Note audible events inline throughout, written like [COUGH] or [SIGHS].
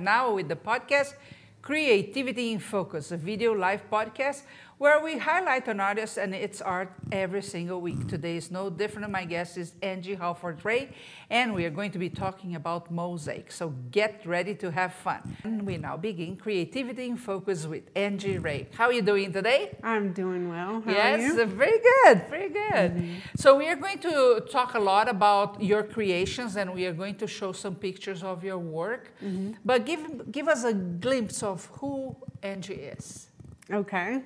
now with the podcast Creativity in Focus, a video live podcast where we highlight an artist and its art every single week. Today is no different. My guest is Angie Halford Ray, and we are going to be talking about mosaic. So get ready to have fun. And we now begin Creativity in Focus with Angie Ray. How are you doing today? I'm doing well. How yes, are you? very good, very good. Mm -hmm. So we are going to talk a lot about your creations, and we are going to show some pictures of your work. Mm -hmm. But give give us a glimpse of who Angie is. Okay.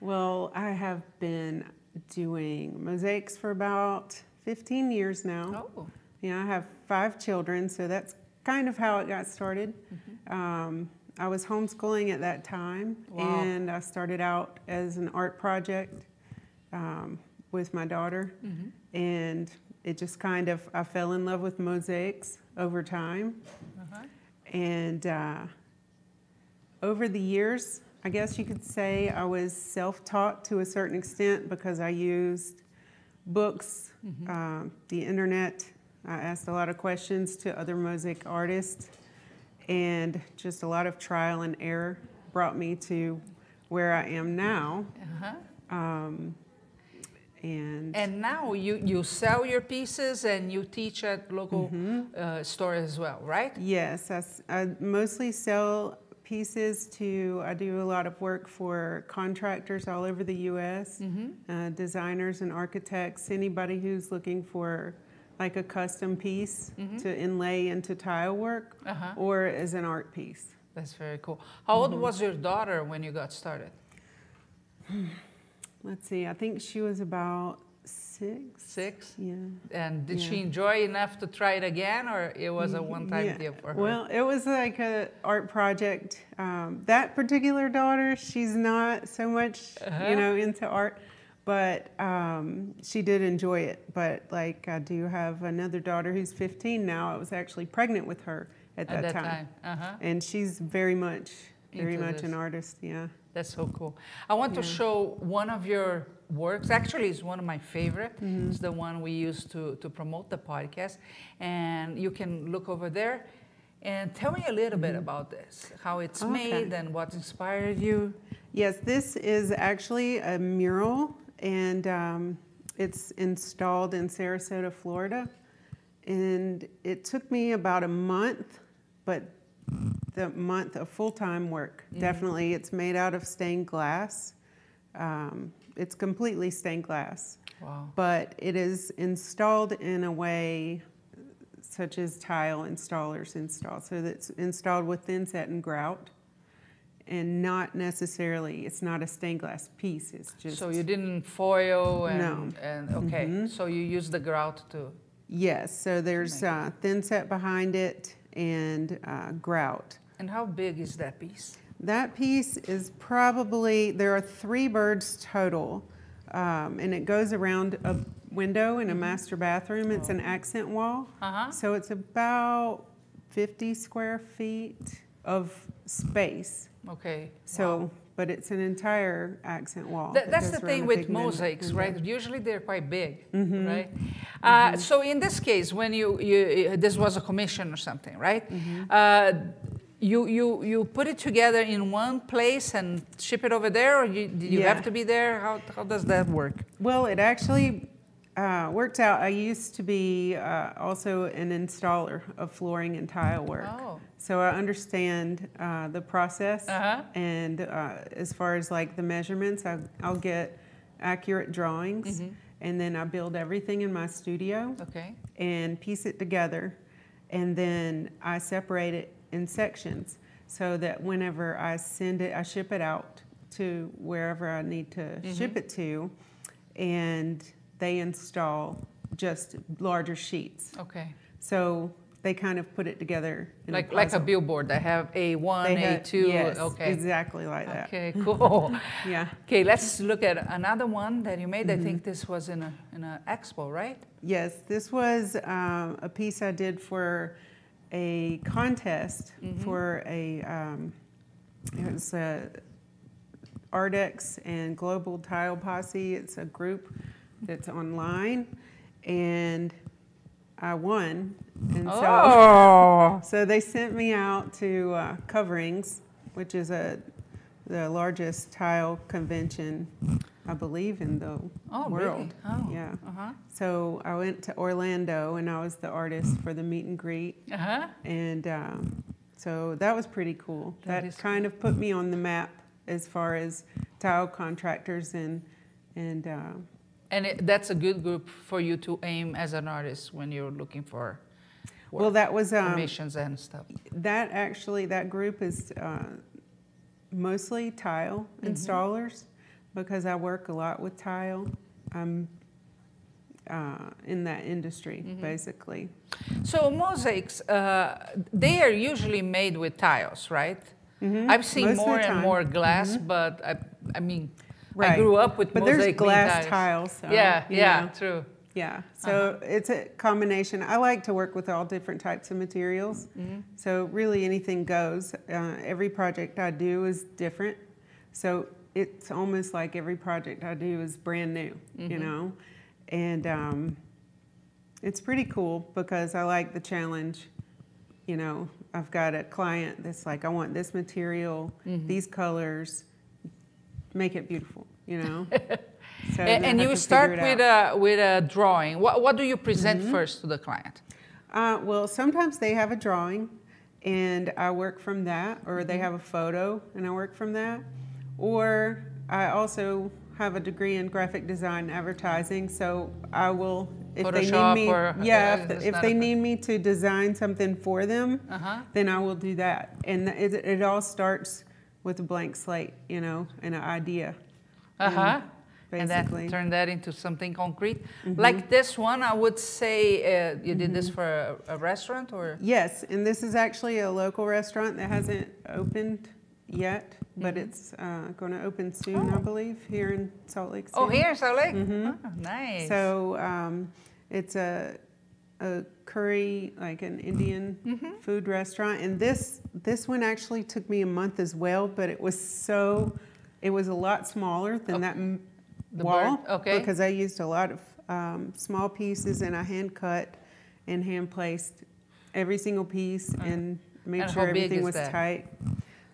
Well, I have been doing mosaics for about 15 years now. Oh. Yeah, I have five children, so that's kind of how it got started. Mm-hmm. Um, I was homeschooling at that time, wow. and I started out as an art project um, with my daughter, mm-hmm. and it just kind of I fell in love with mosaics over time, uh-huh. and uh, over the years, I guess you could say I was self taught to a certain extent because I used books, mm-hmm. uh, the internet. I asked a lot of questions to other mosaic artists, and just a lot of trial and error brought me to where I am now. Uh-huh. Um, and and now you, you sell your pieces and you teach at local mm-hmm. uh, stores as well, right? Yes, I, I mostly sell pieces to, I do a lot of work for contractors all over the U.S., mm-hmm. uh, designers and architects, anybody who's looking for like a custom piece mm-hmm. to inlay into tile work uh-huh. or as an art piece. That's very cool. How old mm-hmm. was your daughter when you got started? [SIGHS] Let's see, I think she was about six. Six? Yeah. And did yeah. she enjoy enough to try it again, or it was a one-time yeah. deal for her? Well, it was like a art project. Um, that particular daughter, she's not so much, uh-huh. you know, into art, but um, she did enjoy it. But like, I do have another daughter who's 15 now. I was actually pregnant with her at that, at that time, time. Uh-huh. and she's very much, very into much this. an artist. Yeah. That's so cool. I want yeah. to show one of your works. Actually, it's one of my favorite. Mm-hmm. It's the one we use to, to promote the podcast. And you can look over there and tell me a little mm-hmm. bit about this, how it's okay. made and what inspired you. Yes, this is actually a mural and um, it's installed in Sarasota, Florida. And it took me about a month, but the month of full-time work. Mm-hmm. Definitely, it's made out of stained glass. Um, it's completely stained glass. Wow. But it is installed in a way such as tile installers install. So that's installed with thinset and grout and not necessarily, it's not a stained glass piece, it's just. So you didn't foil and, no. and okay, mm-hmm. so you use the grout too? Yes, so there's uh, thinset behind it and uh, grout. And how big is that piece? That piece is probably, there are three birds total, um, and it goes around a window in a mm-hmm. master bathroom. It's an accent wall. Uh-huh. So it's about 50 square feet of space. Okay. So, wow. but it's an entire accent wall. Th- that's the thing with mosaics, right? Usually they're quite big, mm-hmm. right? Mm-hmm. Uh, so in this case, when you, you this was a commission or something, right? Mm-hmm. Uh, you, you, you put it together in one place and ship it over there, or you, do you Yeah. have to be there? How, how does that work? Well, it actually uh, worked out. I used to be uh, also an installer of flooring and tile work. Oh. So I understand uh, the process. Uh-huh. And uh, as far as like the measurements, I, I'll get accurate drawings. Mhm. And then I build everything in my studio Okay. and piece it together. And then I separate it in sections so that whenever I send it, I ship it out to wherever I need to Mm-hmm. ship it to. And they install just larger sheets. Okay. So they kind of put it together. Like like a billboard. They have A1, They had- A2. yes, okay. exactly like that. Okay, [LAUGHS] cool. Yeah. okay, let's look at another one that you made. Mm-hmm. I think this was in a in an expo, right? Yes, this was um, a piece I did for a contest Mm-hmm. for a um, it was a Ardex and Global Tile Posse. It's a group that's online, and I won, and so Oh, so they sent me out to uh, Coverings, which is a the largest tile convention, I believe, in the oh, world. really? Oh, Yeah. Uh-huh. So I went to Orlando, and I was the artist for the meet and greet, Uh-huh. and um, so that was pretty cool. That That, kind of put me on the map as far as tile contractors and and. Uh, And it, that's a good group for you to aim as an artist when you're looking for work, well, that was um, commissions and stuff. That actually, that group is uh, mostly tile installers because I work a lot with tile. I'm uh, in that industry, basically. So mosaics, uh, they are usually made with tiles, right? I've seen Most more and more glass, but I, I mean, I grew up with But mosaic there's glass tiles. tiles. so, yeah, yeah, know, true. yeah. So it's a combination. I like to work with all different types of materials. So really anything goes. Uh, every project I do is different. So it's almost like every project I do is brand new, you know? And um, it's pretty cool because I like the challenge. You know, I've got a client that's like, I want this material, these colors, make it beautiful, you know? [LAUGHS] So A- then I and, you start with a with a drawing. What what do you present Mm-hmm. first to the client? Uh, well, sometimes they have a drawing, and I work from that, or they have a photo, and I work from that. Or I also have a degree in graphic design and advertising, so I will, if they need me, or- yeah, uh, if, if they need me to design something for them, Uh-huh. then I will do that. And it, it all starts with a blank slate, you know, and an idea. Uh huh. And then basically. Mm-hmm. turn that into something concrete. Like this one, I would say uh, you did this for a, a restaurant or? Yes, and this is actually a local restaurant that hasn't opened yet, but it's uh, going to open soon, I believe, here in Salt Lake City. Oh, here in Salt Lake? Oh, nice. So um, it's a, a curry, like an Indian food restaurant, and this this one actually took me a month as well, but it was so, it was a lot smaller than that The wall, bird, okay. because I used a lot of um, small pieces and I hand cut and hand placed every single piece and made Uh-huh. And sure everything was that? tight.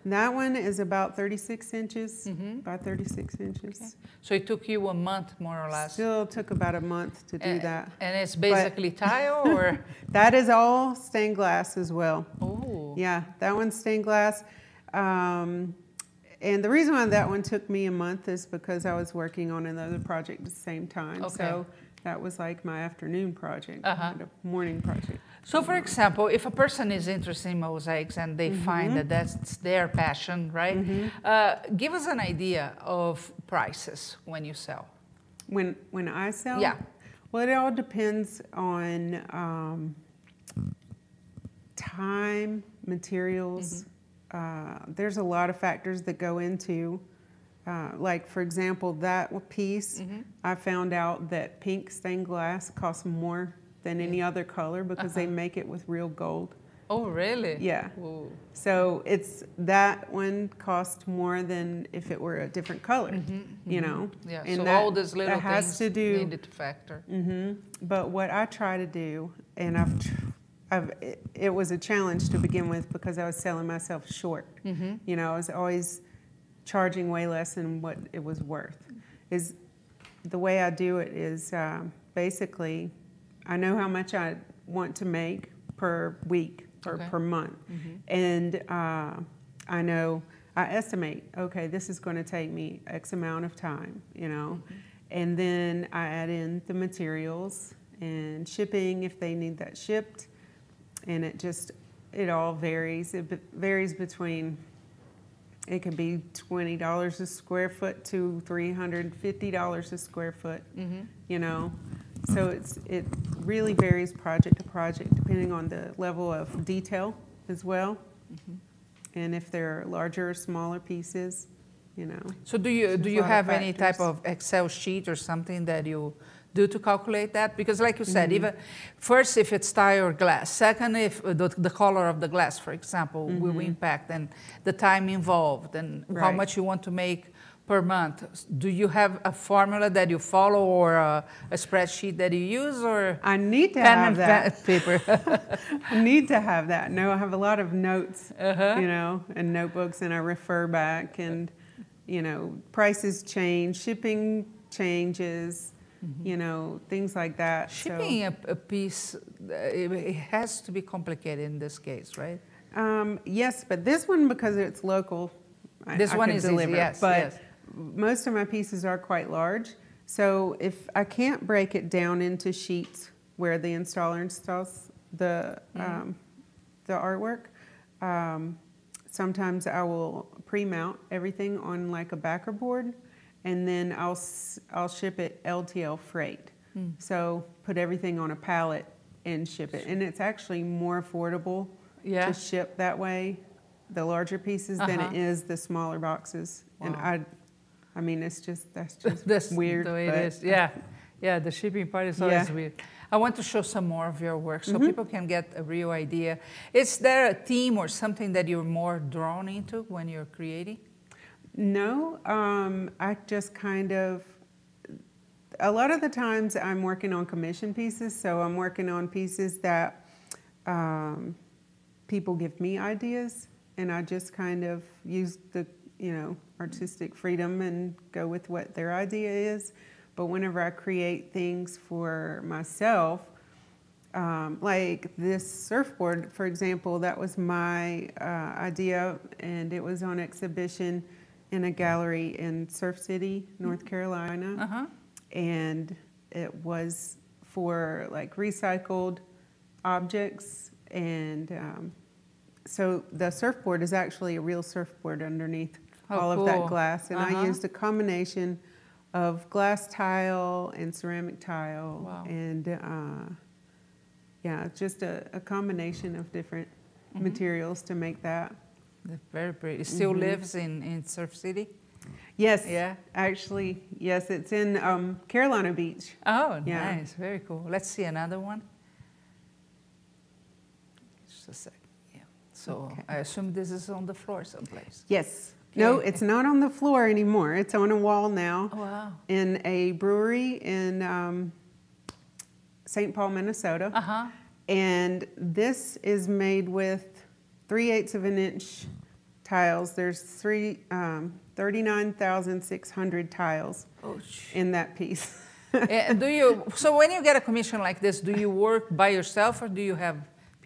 That one is about 36 inches Mm-hmm. by 36 inches. so it took you a month more or less. Still took about a month to do A- that. And it's basically tile or? [LAUGHS] That is all stained glass as well. Oh. Yeah, that one's stained glass. Um, and the reason why that one took me a month is because I was working on another project at the same time. Okay. So that was like my afternoon project, Uh-huh. not a morning project. So, for example, if a person is interested in mosaics and they find that that's their passion, right? Uh, give us an idea of prices when you sell. When when I sell, Yeah. Well, it all depends on um, time, materials. Uh, there's a lot of factors that go into. Uh, like for example, that piece, I found out that pink stained glass costs more than any other color because they make it with real gold. Oh, really? Yeah. Ooh. So it's that one cost more than if it were a different color, you know. Yeah. And so that- all these little that has things to do needed to factor. Mm-hmm. But what I try to do, and I've, I've, it, it was a challenge to begin with because I was selling myself short. Mm-hmm. You know, I was always charging way less than what it was worth. Is the way I do it is um, basically, I know how much I want to make per week or Okay. per month, and uh, I know I estimate. Okay, this is going to take me X amount of time. You know, and then I add in the materials and shipping if they need that shipped, and it just it all varies. It varies between it can be twenty dollars a square foot to three hundred fifty dollars a square foot. Mm-hmm. You know, so it's it really varies project to project depending on the level of detail as well, Mm-hmm. and if they're larger or smaller pieces. You know, So do you do you have any type of Excel sheet or something that you do to calculate that? Because like you said, Mm-hmm. even first if it's tile or glass, second if the, the color of the glass, for example, will impact and the time involved and how Mm-hmm. Much you want to make per month. Do you have a formula that you follow or a, a spreadsheet that you use or I need to pen have and that. pa- paper? [LAUGHS] [LAUGHS] I need to have that. No, I have a lot of notes, Uh-huh. you know, and notebooks, and I refer back, and you know, prices change, shipping changes, you know, things like that. So, Shipping a, a piece, uh, it, has to be complicated in this case, right? um, yes, but this one because it's local. This I one could is easy, yes, but yes. Most of my pieces are quite large. So if I can't break it down into sheets where the installer installs the Mm-hmm. um, the artwork, um, sometimes I will pre-mount everything on like a backer board, and then I'll I'll ship it LTL freight. Hmm. So put everything on a pallet and ship it, and it's actually more affordable Yeah. to ship that way, the larger pieces, than it Uh-huh. is the smaller boxes. And I, I mean, it's just that's [LAUGHS] just That's weird. the way it is. Yeah, yeah. The shipping part is always Yeah. Weird. I want to show some more of your work so people can get a real idea. Is there a theme or something that you're more drawn into when you're creating? No, um, I just kind of. A lot of the times I'm working on commission pieces, so I'm working on pieces that um, people give me ideas, and I just kind of use the you know artistic freedom and go with what their idea is. But whenever I create things for myself, um, like this surfboard, for example, that was my uh, idea, and it was on exhibition in a gallery in Surf City, North Carolina, Uh huh. and it was for like recycled objects, and um, so the surfboard is actually a real surfboard underneath Oh, all of that glass, and Uh-huh. I used a combination of glass tile and ceramic tile, Wow. and uh, yeah, just a, a combination of different Mm-hmm. materials to make that. That's very pretty. It still Mhm. lives in, in Surf City? Yes, Yeah. actually, yes, it's in um, Carolina Beach. Oh, Yeah. nice. Very cool. Let's see another one. Just a sec. Yeah. So Okay. I assume this is on the floor someplace. Yes. No, it's not on the floor anymore. It's on a wall now Oh, wow. in a brewery in um, St. Paul, Minnesota. Uh huh. And this is made with three eighths of an inch tiles. There's three, um, 39,600 tiles Oh, in that piece. and do you, so when you get a commission like this, do you work by yourself or do you have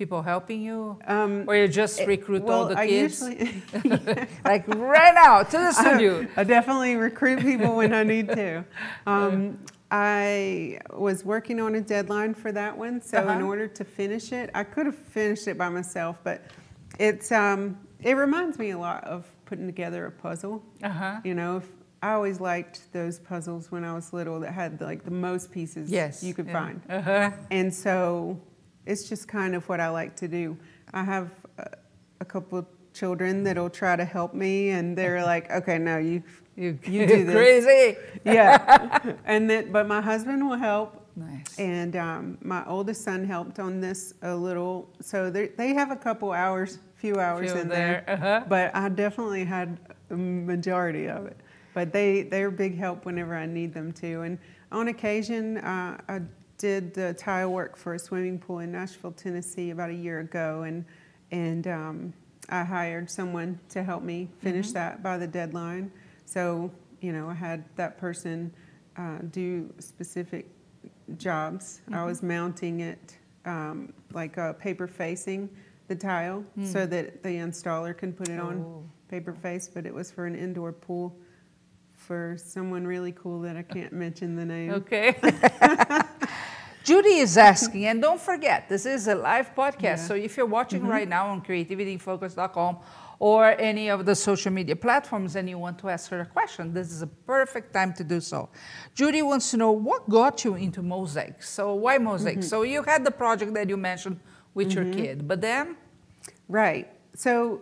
people helping you? Um, Or you just recruit all well, the I kids? usually, [LAUGHS] [LAUGHS] like right now to the studio. I definitely recruit people when I need to. [LAUGHS] Um, I was working on a deadline for that one, so in Uh-huh. order to finish it, I could have finished it by myself, but it's um, it reminds me a lot of putting together a puzzle. Uh huh. You know, if, I always liked those puzzles when I was little that had like the most pieces Yes. you could yeah. find. Uh huh. And so it's just kind of what I like to do. I have a, a couple children that'll try to help me, and they're like, okay, no, you, You, [LAUGHS] You do this. crazy. [LAUGHS] yeah. [LAUGHS] and then, but my husband will help, Nice. and um, my oldest son helped on this a little. So they they have a couple hours, few hours in there, Uh-huh. but I definitely had a majority of it. But they they're big help whenever I need them to. And on occasion, uh, I did the tile work for a swimming pool in Nashville, Tennessee, about a year ago, and and um, I hired someone to help me finish Mhm. that by the deadline. So you know, I had that person uh, do specific jobs. I Mhm. was mounting it um, like a paper facing the tile Hmm. so that the installer can put it on Oh. paper face, but it was for an indoor pool for someone really cool that I can't mention the name. Okay. [LAUGHS] Judy is asking, and don't forget, this is a live podcast. Yeah. So if you're watching mm-hmm. right now on creativityfocus.com or any of the social media platforms and you want to ask her a question, this is a perfect time to do so. Judy wants to know what got you into mosaic. So why mosaic? Mm-hmm. So you had the project that you mentioned with your mm-hmm. kid, but then Right. So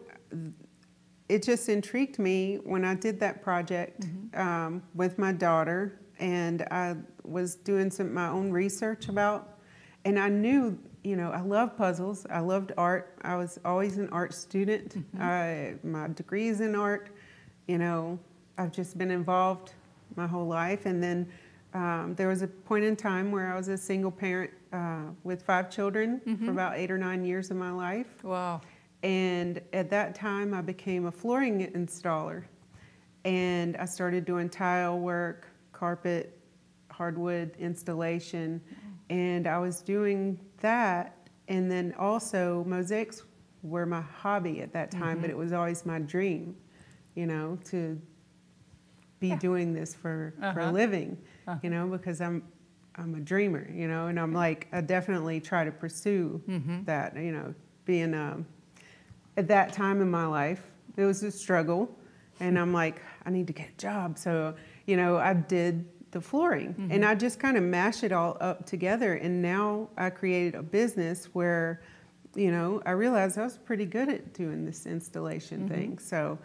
it just intrigued me when I did that project um, with my daughter, and I was doing some my own research about, and I knew, you know, I love puzzles. I loved art. I was always an art student. I, my degrees in art, you know. I've just been involved my whole life. And then um, there was a point in time where I was a single parent uh, with five children Mm-hmm. for about eight or nine years of my life. Wow. And at that time, I became a flooring installer. And I started doing tile work, carpet, hardwood installation. And I was doing that. And then also, mosaics were my hobby at that time, but it was always my dream, you know, to be doing this for, for a Uh-huh. living, you know, because I'm I'm a dreamer, you know, and I'm like I definitely try to pursue that, you know, being um, at that time in my life, it was a struggle, and I'm like I need to get a job, so you know I did the flooring, and I just kind of mashed it all up together, and now I created a business where, you know, I realized I was pretty good at doing this installation thing, so.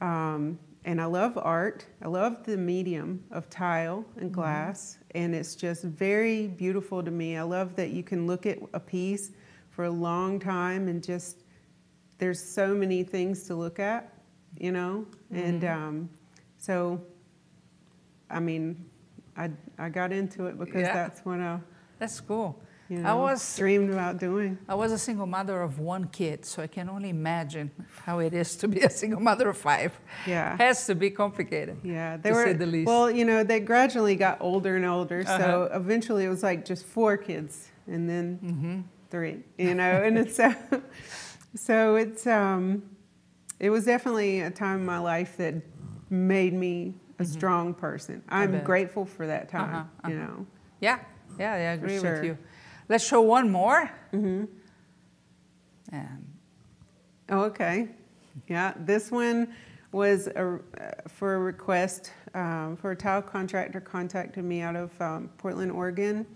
Um, and I love art. I love the medium of tile and glass, and it's just very beautiful to me. I love that you can look at a piece for a long time and just there's so many things to look at, you know. And um, so, I mean, I I got into it because Yeah. that's what I That's cool. you I was dreamed about doing. I was a single mother of one kid, so I can only imagine how it is to be a single mother of five. Yeah. Has to be complicated. Yeah, they to were. say the least. Well, you know, they gradually got older and older, Uh-huh. so eventually it was like just four kids, and then Mm-hmm. three. You know, and it's so. [LAUGHS] So it's um, it was definitely a time in my life that made me a strong person. I'm Mm-hmm. grateful for that time. Uh-huh, You know. Yeah, yeah, I agree sure. with you. Let's show one more. Mm-hmm. And Oh, okay. Yeah, this one was a, uh, for a request um, for a tile contractor contacted me out of um, Portland, Oregon,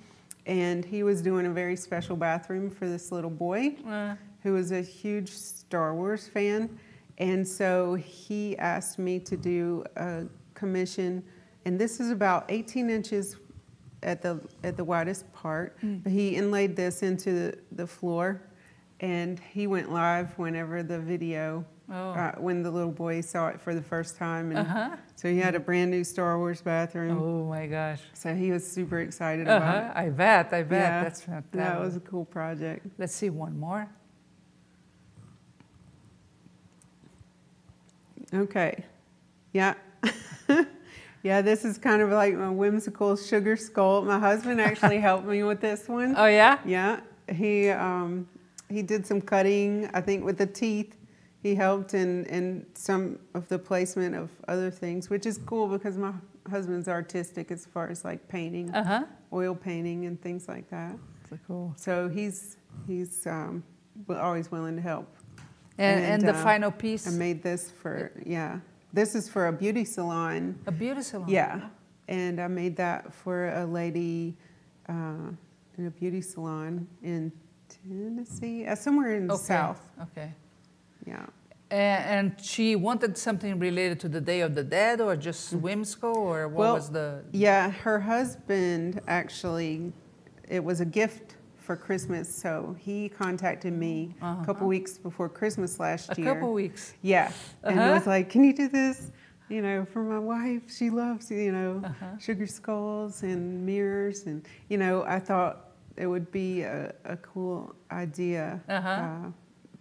and he was doing a very special bathroom for this little boy uh, who was a huge Star Wars fan, and so he asked me to do a commission, and this is about 18 inches at the at the widest part. But he inlaid this into the, the floor, and he went live whenever the video. Oh. Uh, when the little boy saw it for the first time, and uh-huh. so he had a brand new Star Wars bathroom. Oh my gosh. So he was super excited about Uh-huh. it. I bet, I bet. Yeah, That's fantastic. That was a cool project. Let's see one more. Okay. Yeah. [LAUGHS] yeah, this is kind of like my whimsical sugar skull. My husband actually [LAUGHS] helped me with this one. Oh yeah? Yeah. He um, he did some cutting, I think with the teeth. He helped in, in some of the placement of other things, which is cool because my husband's artistic as far as like painting, Uh-huh. oil painting and things like that. So cool. So he's he's um, always willing to help. And, and, And, the uh, final piece, I made this for yeah. This is for a beauty salon. a beauty salon. Yeah, and I made that for a lady uh, in a beauty salon in Tennessee, uh, somewhere in the Okay. south. Okay. Yeah. And, and she wanted something related to the Day of the Dead, or just whimsical, or what Well, was the? Yeah, her husband actually, it was a gift for Christmas, so he contacted me a couple weeks before Christmas last Uh-huh. A couple weeks. Yeah, and Uh-huh. was like, "Can you do this?" You know, for my wife, she loves you know Uh-huh. sugar skulls and mirrors, and you know, I thought it would be a, a cool idea Uh-huh. uh,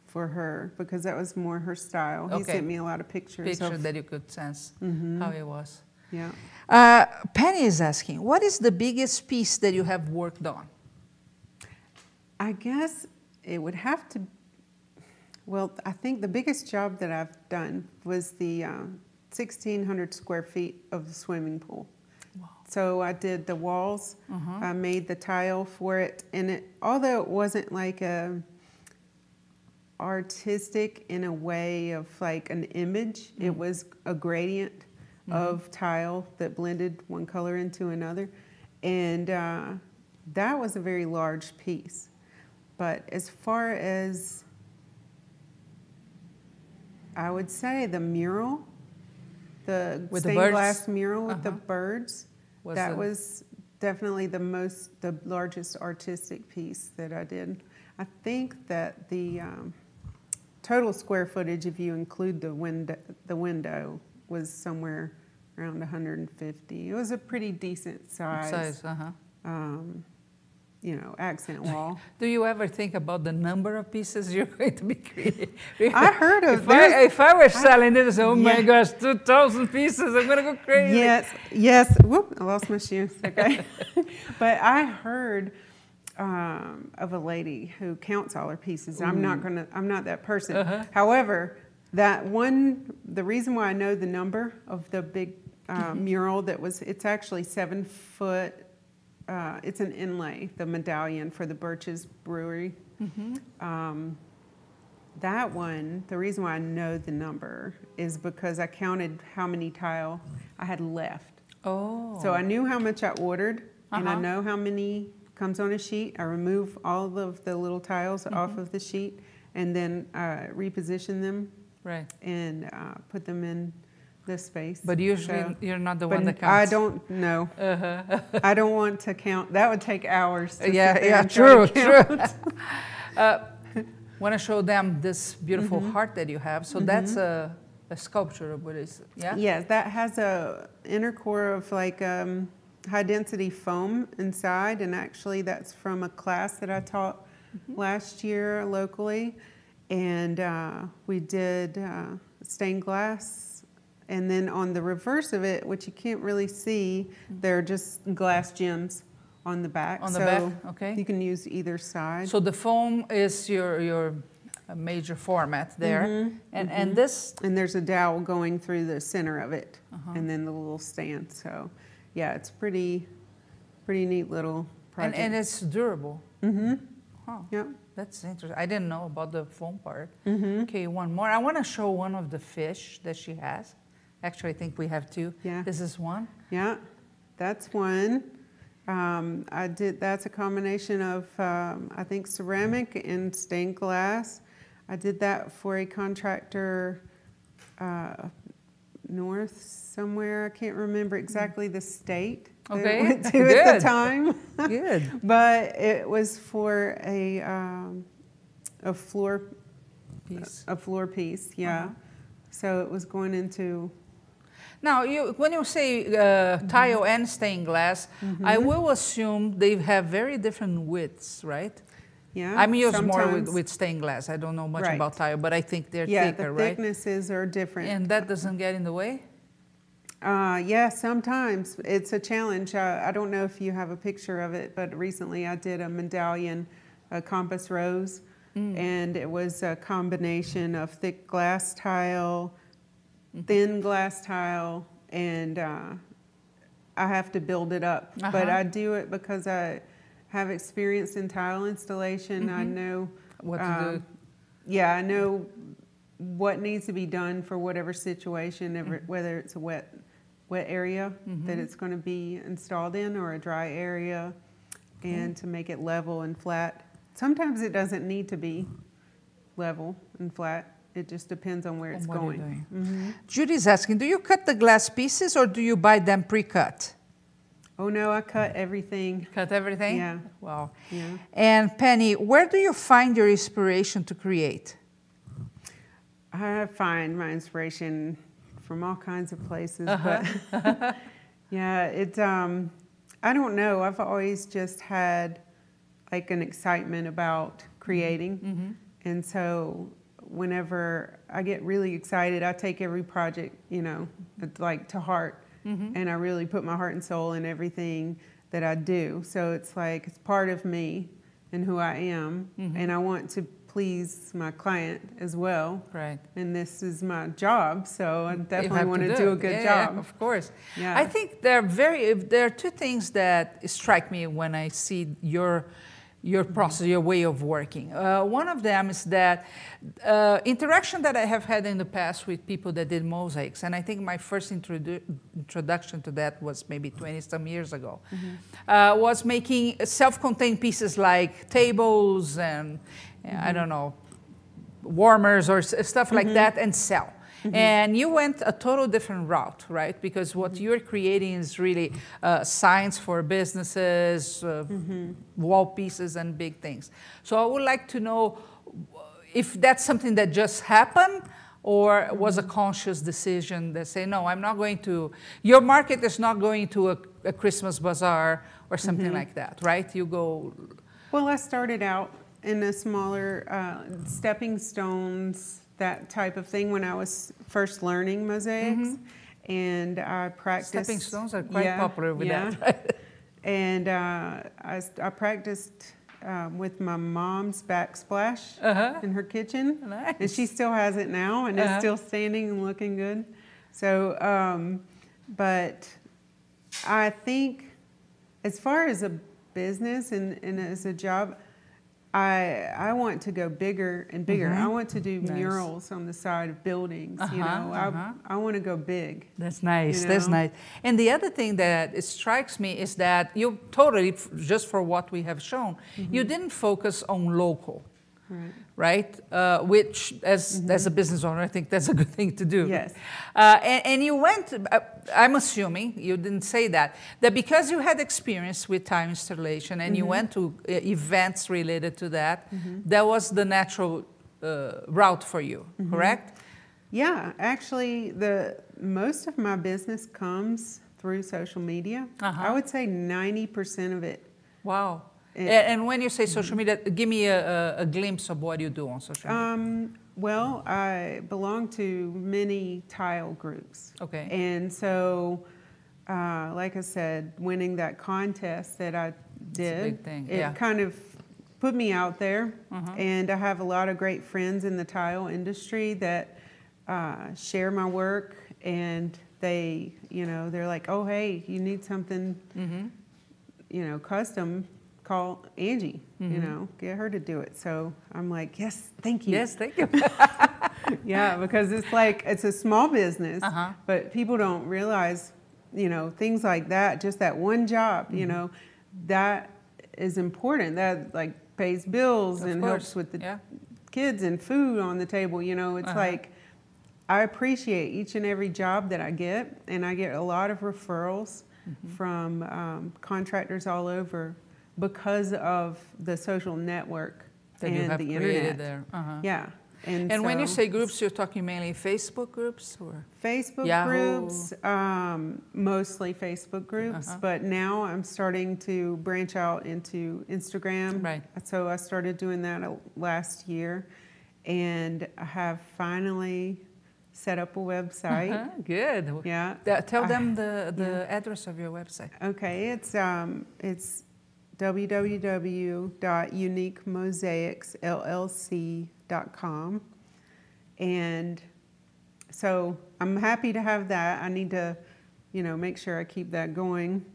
for her because that was more her style. He sent me a lot of pictures. Picture of, that you could sense Mhm. how it was. yeah. Uh, Penny is asking, what is the biggest piece that you have worked on? I guess it would have to. Well, I think the biggest job that I've done was the um, 1,600 square feet of the swimming pool. So I did the walls. I made the tile for it, and it although it wasn't like a artistic in a way of like an image, it was a gradient of tile that blended one color into another, and uh, that was a very large piece. But as far as I would say the mural, the With stained birds? glass mural with the Uh-huh. birds, Was that the- was definitely the most, the largest artistic piece that I did. I think that the um, total square footage, if you include the window, the window, was somewhere around 150. It was a pretty decent size, Size, uh-huh. Um, you know, accent wall. Do you ever think about the number of pieces [LAUGHS] you're going to be creating? [LAUGHS] I heard of if I, if I were selling this, oh my gosh, 2,000 pieces, I'm going to go crazy. Yes, yes. Whoop! I lost my shoes. [LAUGHS] Okay, but I heard um, of a lady who counts all her pieces. I'm not gonna. I'm not that person. Uh-huh. However, that one. The reason why I know the number of the big uh, mural that was. It's actually seven foot. Uh, it's an inlay, the medallion for the Birches Brewery. Um, that one, the reason why I know the number is because I counted how many tile I had left. Oh. So I knew how much I ordered, and I Uh-huh. know how many comes on a sheet. I remove all of the little tiles Mm-hmm. off of the sheet, and then uh, reposition them right. and uh, put them in the space. But usually So- you're not the one that counts. I don't know. Uh-huh. [LAUGHS] I don't want to count. That would take hours. To yeah, yeah, true, true. [LAUGHS] uh, Want to show them this beautiful Mm-hmm. heart that you have. So that's a, a sculpture of what is, yeah? Yes, that has a inner core of like um, high density foam inside, and actually that's from a class that I taught last year locally, and uh, we did uh, stained glass, and then on the reverse of it, which you can't really see, there are just glass gems on the back. On the so back, okay. You can use either side. So the foam is your, your major format there. Mm-hmm, And, and this, and there's a dowel going through the center of it, Uh-huh. and then the little stand. So, yeah, it's pretty, pretty neat little and, project. and it's durable. mm-hmm. Huh, Yep. that's interesting. I didn't know about the foam part. Mm-hmm. Okay, one more. I want to show one of the fish that she has. Actually, I think we have two. Yeah. This is one. Yeah, that's one. Um, I did. That's a combination of um, I think ceramic and stained glass. I did that for a contractor uh, north somewhere. I can't remember exactly the state that Okay, it went to at the time. Good. [LAUGHS] But it was for a um, a floor Piece. a floor piece, yeah. Uh-huh. So it was going into Now, you, when you say uh, tile and stained glass, I will assume they have very different widths, right? yeah. I'm used more with, with stained glass. I don't know much Right. about tile, but I think they're yeah, thicker, the right? thicknesses are different. And that doesn't get in the way? Uh, yeah, sometimes it's a challenge. I, I don't know if you have a picture of it, but recently I did a medallion, a compass rose, Mm. and it was a combination of thick glass tile, Mm-hmm. thin glass tile, and uh, I have to build it up. But Uh-huh. I do it because I have experience in tile installation. I know What to Um, do? yeah, I know what needs to be done for whatever situation, Mm-hmm. whether it's a wet, wet area that it's going to be installed in or a dry area, and to make it level and flat. Sometimes it doesn't need to be level and flat. It just depends on where On it's what you're going. doing. hmm Judy's asking, do you cut the glass pieces or do you buy them pre-cut? Oh no, I cut everything. Cut everything? Yeah. Wow. Yeah. And Penny, where do you find your inspiration to create? I find my inspiration from all kinds of places, Uh-huh. but [LAUGHS] yeah, it. Um, I don't know. I've always just had like an excitement about creating, Mm-hmm. and so whenever I get really excited, I take every project, you know, like to heart, Mm-hmm. and I really put my heart and soul in everything that I do. So it's like it's part of me and who I am, Mm-hmm. and I want to please my client as well Right. and this is my job, so I definitely want to it. do a good Yeah, yeah, job. of course. Yeah. I think there are very there are two things that strike me when I see your your Mm-hmm. process, your way of working. Uh, one of them is that uh, interaction that I have had in the past with people that did mosaics, and I think my first introdu- introduction to that was maybe 20 some years ago, Mm-hmm. uh, was making self-contained pieces like tables and uh, I don't know warmers or s- stuff like that and sell. And you went a total different route, right? Because what you're creating is really uh, science for businesses, uh, wall pieces, and big things. So I would like to know if that's something that just happened, or was a conscious decision that say, no, I'm not going to, your market is not going to a, a Christmas bazaar or something mm-hmm. like that, right? You go. Well, I started out in a smaller uh, stepping stones, that type of thing when I was first learning mosaics. Mm-hmm. And I practiced. Stepping stones are quite yeah, popular with yeah. that. Right? [LAUGHS] and uh, I, I practiced um, with my mom's backsplash uh-huh. in her kitchen. Nice. And she still has it now and uh-huh. it's still standing and looking good. So, um, but I think as far as a business and, and as a job, I I want to go bigger and bigger. Mm-hmm. I want to do nice. murals on the side of buildings. Uh-huh, you know, uh-huh. I I want to go big. That's nice. You know? That's nice. And the other thing that it strikes me is that you totally just for what we have shown, mm-hmm. you didn't focus on local. Right right? Uh, which, as, mm-hmm. as a business owner, I think that's a good thing to do. Yes. Uh, and, and, you went, uh, I'm assuming, you didn't say that, that because you had experience with tile installation and mm-hmm. you went to uh, events related to that, mm-hmm. that was the natural uh, route for you, mm-hmm. correct? Yeah, actually, the most of my business comes through social media. Uh-huh. I would say 90% of it. Wow it, and when you say social media, give me a, a, glimpse of what you do on social media. Um, well, I belong to many tile groups. Okay. And so, uh, like I said, winning that contest that I did, it yeah. kind of put me out there. Uh-huh. And I have a lot of great friends in the tile industry that uh, share my work and they, you know, they're like, oh, hey, you need something, mm-hmm. you know, custom call Angie, mm-hmm. you know, get her to do it. So I'm like, yes, thank you. Yes, thank you. [LAUGHS] yeah, because it's like, it's a small business, uh-huh. but people don't realize, you know, things like that, just that one job, mm-hmm. you know, that is important. That like pays bills of and course. helps with the yeah. kids and food on the table. You know, it's uh-huh. like, I appreciate each and every job that I get, and I get a lot of referrals mm-hmm. from um, contractors all over because of the social network that and the internet. There. Uh-huh. Yeah. And, and so, when you say groups, you're talking mainly Facebook groups or Facebook Yahoo. groups, um, mostly Facebook groups. Uh-huh. But now I'm starting to branch out into Instagram. Right. So I started doing that last year, and I have finally set up a website. Uh-huh. Good. Yeah. tell them the, [LAUGHS] the yeah. address of your website. Okay, it's um, it's www.uniquemosaicsllc.com. And so I'm happy to have that. I need to, you know, make sure I keep that going.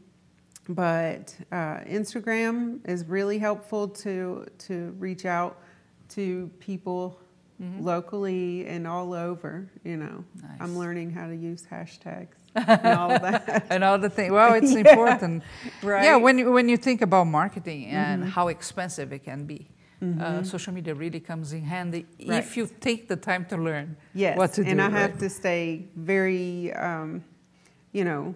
But uh, Instagram is really helpful to to reach out to people mm-hmm. locally and all over. You know, nice. I'm learning how to use hashtags and all [LAUGHS] that. and all the things. Well, it's yeah. important. Right. Yeah, when you, when you think about marketing and mm-hmm. how expensive it can be. Mm-hmm. Uh, social media really comes in handy right. if you take the time to learn yes. what to do. And I right? have to stay very, um, you know,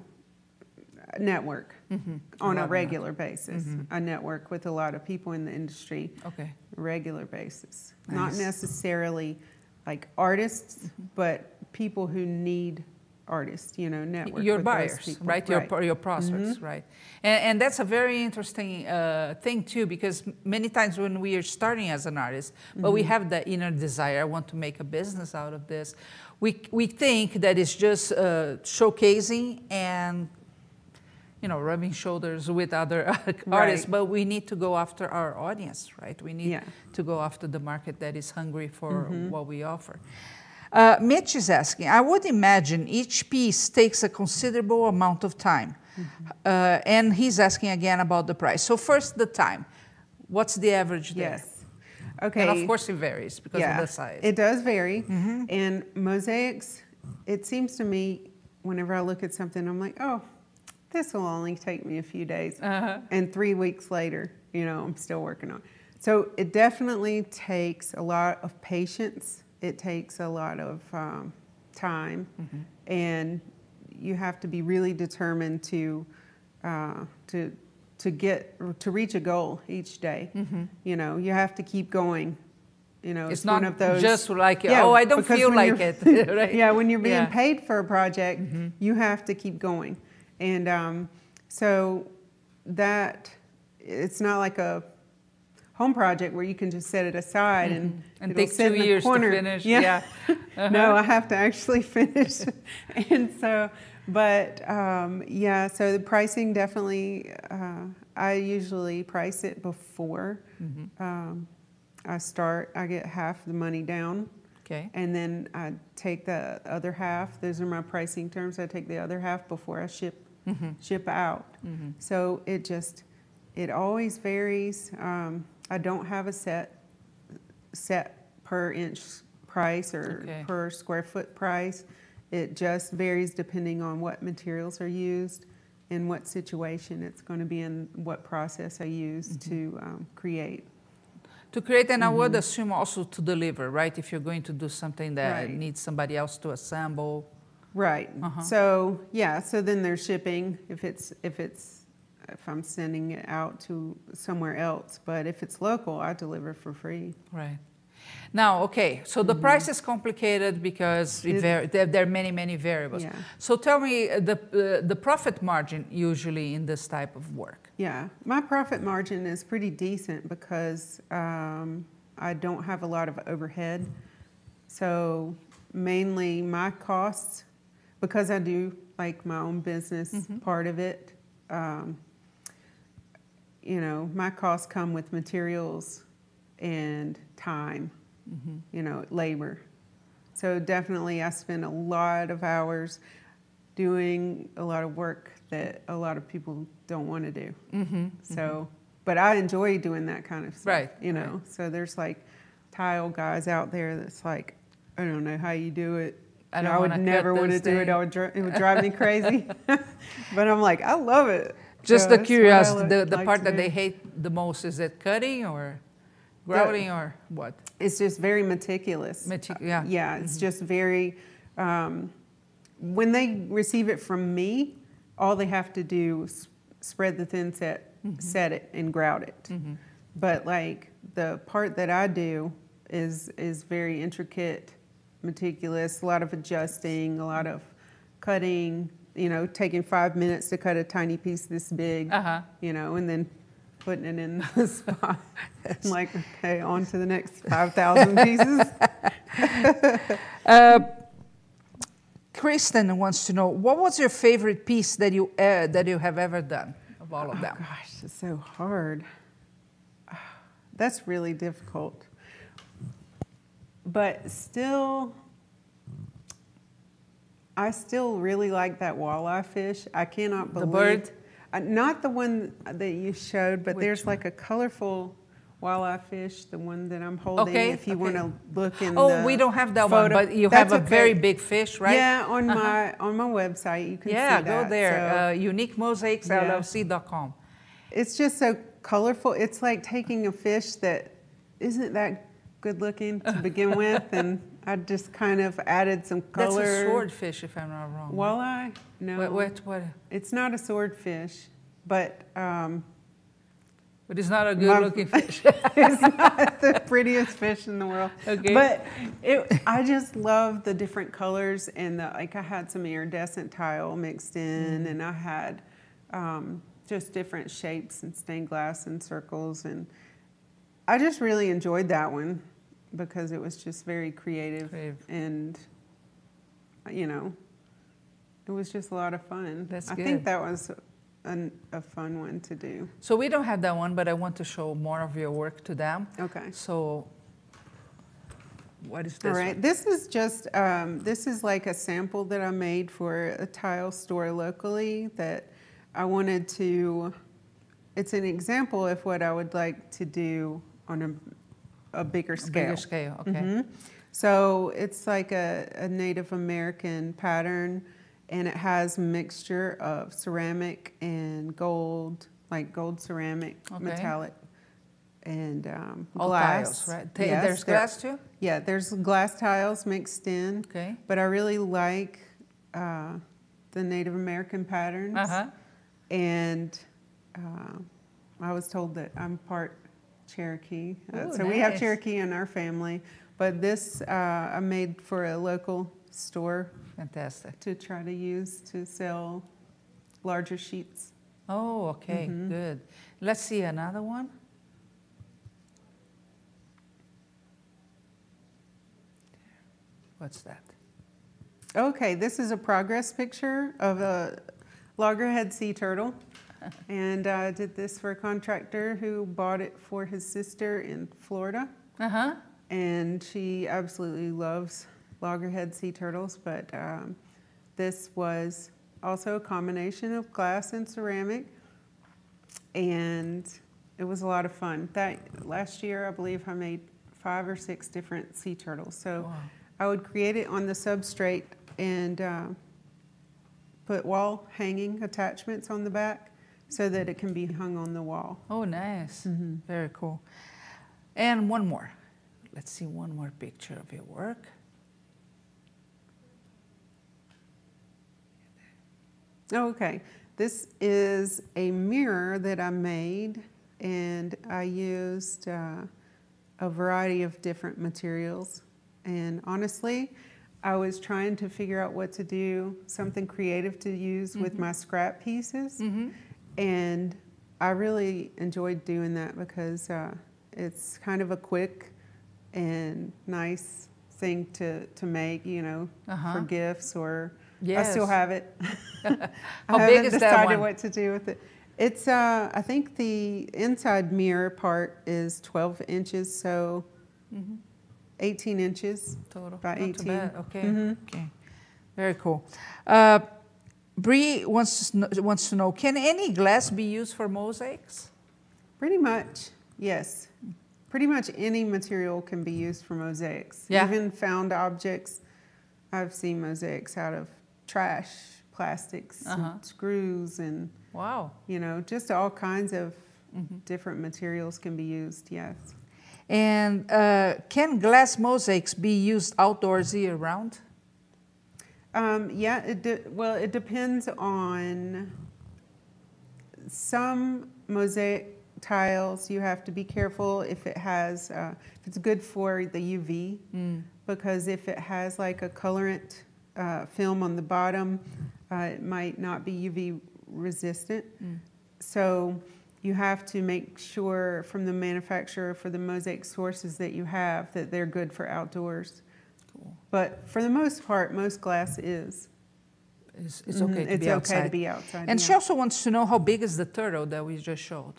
network mm-hmm. on a, a regular basis. Mm-hmm. I network with a lot of people in the industry. Okay. Regular basis. Nice. Not necessarily like artists, mm-hmm. but people who need artists, you know, network. Your buyers, right? right? Your, your prospects, mm-hmm. right? And, and, that's a very interesting uh, thing too, because many times when we are starting as an artist, but mm-hmm. we have the inner desire, I want to make a business out of this. We, we think that it's just uh, showcasing and you know, rubbing shoulders with other [LAUGHS] artists, right. but we need to go after our audience, right? We need yeah. to go after the market that is hungry for mm-hmm. what we offer. Uh, Mitch is asking, I would imagine each piece takes a considerable amount of time. Mm-hmm. Uh, and he's asking again about the price. So, first, the time. What's the average there? Yes. Okay. And of course, it varies because yeah, of the size. It does vary. Mm-hmm. And mosaics, it seems to me, whenever I look at something, I'm like, oh, this will only take me a few days. Uh-huh. And three weeks later, you know, I'm still working on it. So, it definitely takes a lot of patience it takes a lot of um, time, mm-hmm. and you have to be really determined to uh, to to get to reach a goal each day. Mm-hmm. You know, you have to keep going you know, It's it's, not one of those. just like, Yeah, oh, I don't feel like it. [LAUGHS] [LAUGHS] right? Yeah, when you're being Yeah. Paid for a project, you have to keep going. And um, so that, it's not like a home project where you can just set it aside and Mm-hmm. And it'll take sit two in the years to corner. finish. Yeah. [LAUGHS] no, I have to actually [LAUGHS] finish. and so, but um, yeah, so the pricing definitely, uh, I usually price it before Mm-hmm. um, I start. I get half the money down. Okay. And then I take the other half. Those are my pricing terms. I take the other half before I ship Mm-hmm. ship out. So it just it always varies. Um, I don't have a set set per inch price or Okay. per square foot price. It just varies depending on what materials are used, in what situation it's going to be, in what process I use to um, create. To create, and I Mm-hmm. would assume also to deliver, right? If you're going to do something that Right. needs somebody else to assemble. Right. Uh-huh. So yeah. So then there's shipping if it's if it's if I'm sending it out to somewhere else. But if it's local, I deliver for free. Right. Now, okay, so the price is complicated because it It- var- there, there are many, many variables. Yeah. So tell me uh, the, uh, the profit margin usually in this type of work. Yeah. My profit margin is pretty decent because um, I don't have a lot of overhead. So mainly my costs, because I do like my own business part of it. Um, you know, my costs come with materials and time, you know, labor. So definitely I spend a lot of hours doing a lot of work that a lot of people don't want to do. Mm-hmm. So, but I enjoy doing that kind of stuff. Right, You know, so there's like tile guys out there that's like, I don't know how you do it. I don't would never want to do it. I would dri- it would drive me [LAUGHS] crazy. [LAUGHS] but I'm like, I love it. Just the curiosity, the, the like part that do. they hate the most is it cutting or grouting or what? It's just very meticulous. Meti- yeah. Uh, yeah, it's mm-hmm. just very. Um, when they receive it from me, all they have to do is spread the thin set, mm-hmm. set it, and grout it. Mm-hmm. But like the part that I do is is very intricate, meticulous. A lot of adjusting, a lot of cutting. You know, taking five minutes to cut a tiny piece this big. Uh-huh. You know, and then putting it in the [LAUGHS] spot. I'm like, okay, on to the next five thousand pieces. [LAUGHS] [LAUGHS] Uh, Kristen wants to know what was your favorite piece that you uh, that you have ever done of all of Oh them? gosh, it's so hard. [SIGHS] That's really difficult. But still, I still really like that walleye fish. I cannot The believe. bird? Uh, not the one that you showed, but Which there's like a colorful walleye fish, the one that I'm holding. Okay, If you okay. want to look in Oh, the we don't have that one, photo- but you That's have a okay. very big fish, right? Yeah, on my on my website you can see that. Yeah, go there. So- Uh, unique mosaics Yeah. LLC.com. It's just so colorful. It's like taking a fish that isn't that good looking to begin with, and I just kind of added some That's a swordfish, if I'm not wrong. Walleye? No, What, what, what? it's not a swordfish, but um, But it's not a My- good-looking [LAUGHS] fish. [LAUGHS] it's not the prettiest fish in the world. Okay. But it, I just love the different colors and the like. I had some iridescent tile mixed in, Mm-hmm. and I had um, just different shapes and stained glass and circles, and I just really enjoyed that one because it was just very creative, Creative. and you know, it was just a lot of fun. That's I good. think that was an, a fun one to do. so we don't have that one, but I want to show more of your work to them. Okay. So what is this All right, one? this is just, um, this is like a sample that I made for a tile store locally that I wanted to, it's an example of what I would like to do on a, a bigger A scale. Bigger scale, okay. Mhm. So it's like a, a Native American pattern and it has mixture of ceramic and gold, like gold ceramic, Okay. metallic, and um, glass. tiles, right? Yes, There's there- glass too? yeah, there's glass tiles mixed in, Okay. but I really like uh, the Native American patterns. Uh-huh. And uh, I was told that I'm part Cherokee. Uh, Ooh, so we have. Cherokee in our family, but this uh, I made for a local store Fantastic. to try to use to sell larger sheets. Oh, okay, Mhm. good. Let's see another one. What's that? Okay, this is a progress picture of a loggerhead sea turtle. [LAUGHS] and I did this for a contractor who bought it for his sister in Florida. Uh huh. And she absolutely loves loggerhead sea turtles. But um, this was also a combination of glass and ceramic. And it was a lot of fun. That last year, I believe I made five or six different sea turtles. So Wow. I would create it on the substrate and uh, put wall hanging attachments on the back so that it can be hung on the wall. Oh, nice. Mm-hmm. Very cool. And one more. Let's see one more picture of your work. Oh, Okay, this is a mirror that I made and I used uh, a variety of different materials. And honestly, I was trying to figure out what to do, something creative to use with my scrap pieces. Mm-hmm. And I really enjoyed doing that because uh, it's kind of a quick and nice thing to, to make, you know, Uh-huh. for gifts or I still have it. [LAUGHS] [LAUGHS] How I big haven't is that decided one? what to do with it. It's uh, I think the inside mirror part is 12 inches, so Mm-hmm. 18 inches. Total. About Not too 18. bad. Okay. Mhm. Okay. Very cool. Uh, Bree wants to, know, wants to know can any glass be used for mosaics? Pretty much, yes. Pretty much any material can be used for mosaics. Yeah. Even found objects. I've seen mosaics out of trash, plastics, Uh-huh. screws, and Wow. you know, just all kinds of Mm-hmm. different materials can be used. Yes. And uh, can glass mosaics be used outdoors year round? Um, yeah, it well, it depends on some mosaic tiles. You have to be careful if it has, uh, if it's good for the UV, Mm. because if it has like a colorant uh, film on the bottom, uh, it might not be UV resistant. Mm. So you have to make sure from the manufacturer for the mosaic sources that you have that they're good for outdoors. Cool. But for the most part, most glass is. It's, it's okay to it's be outside. okay to be outside. and yeah. she also wants to know how big is the turtle that we just showed?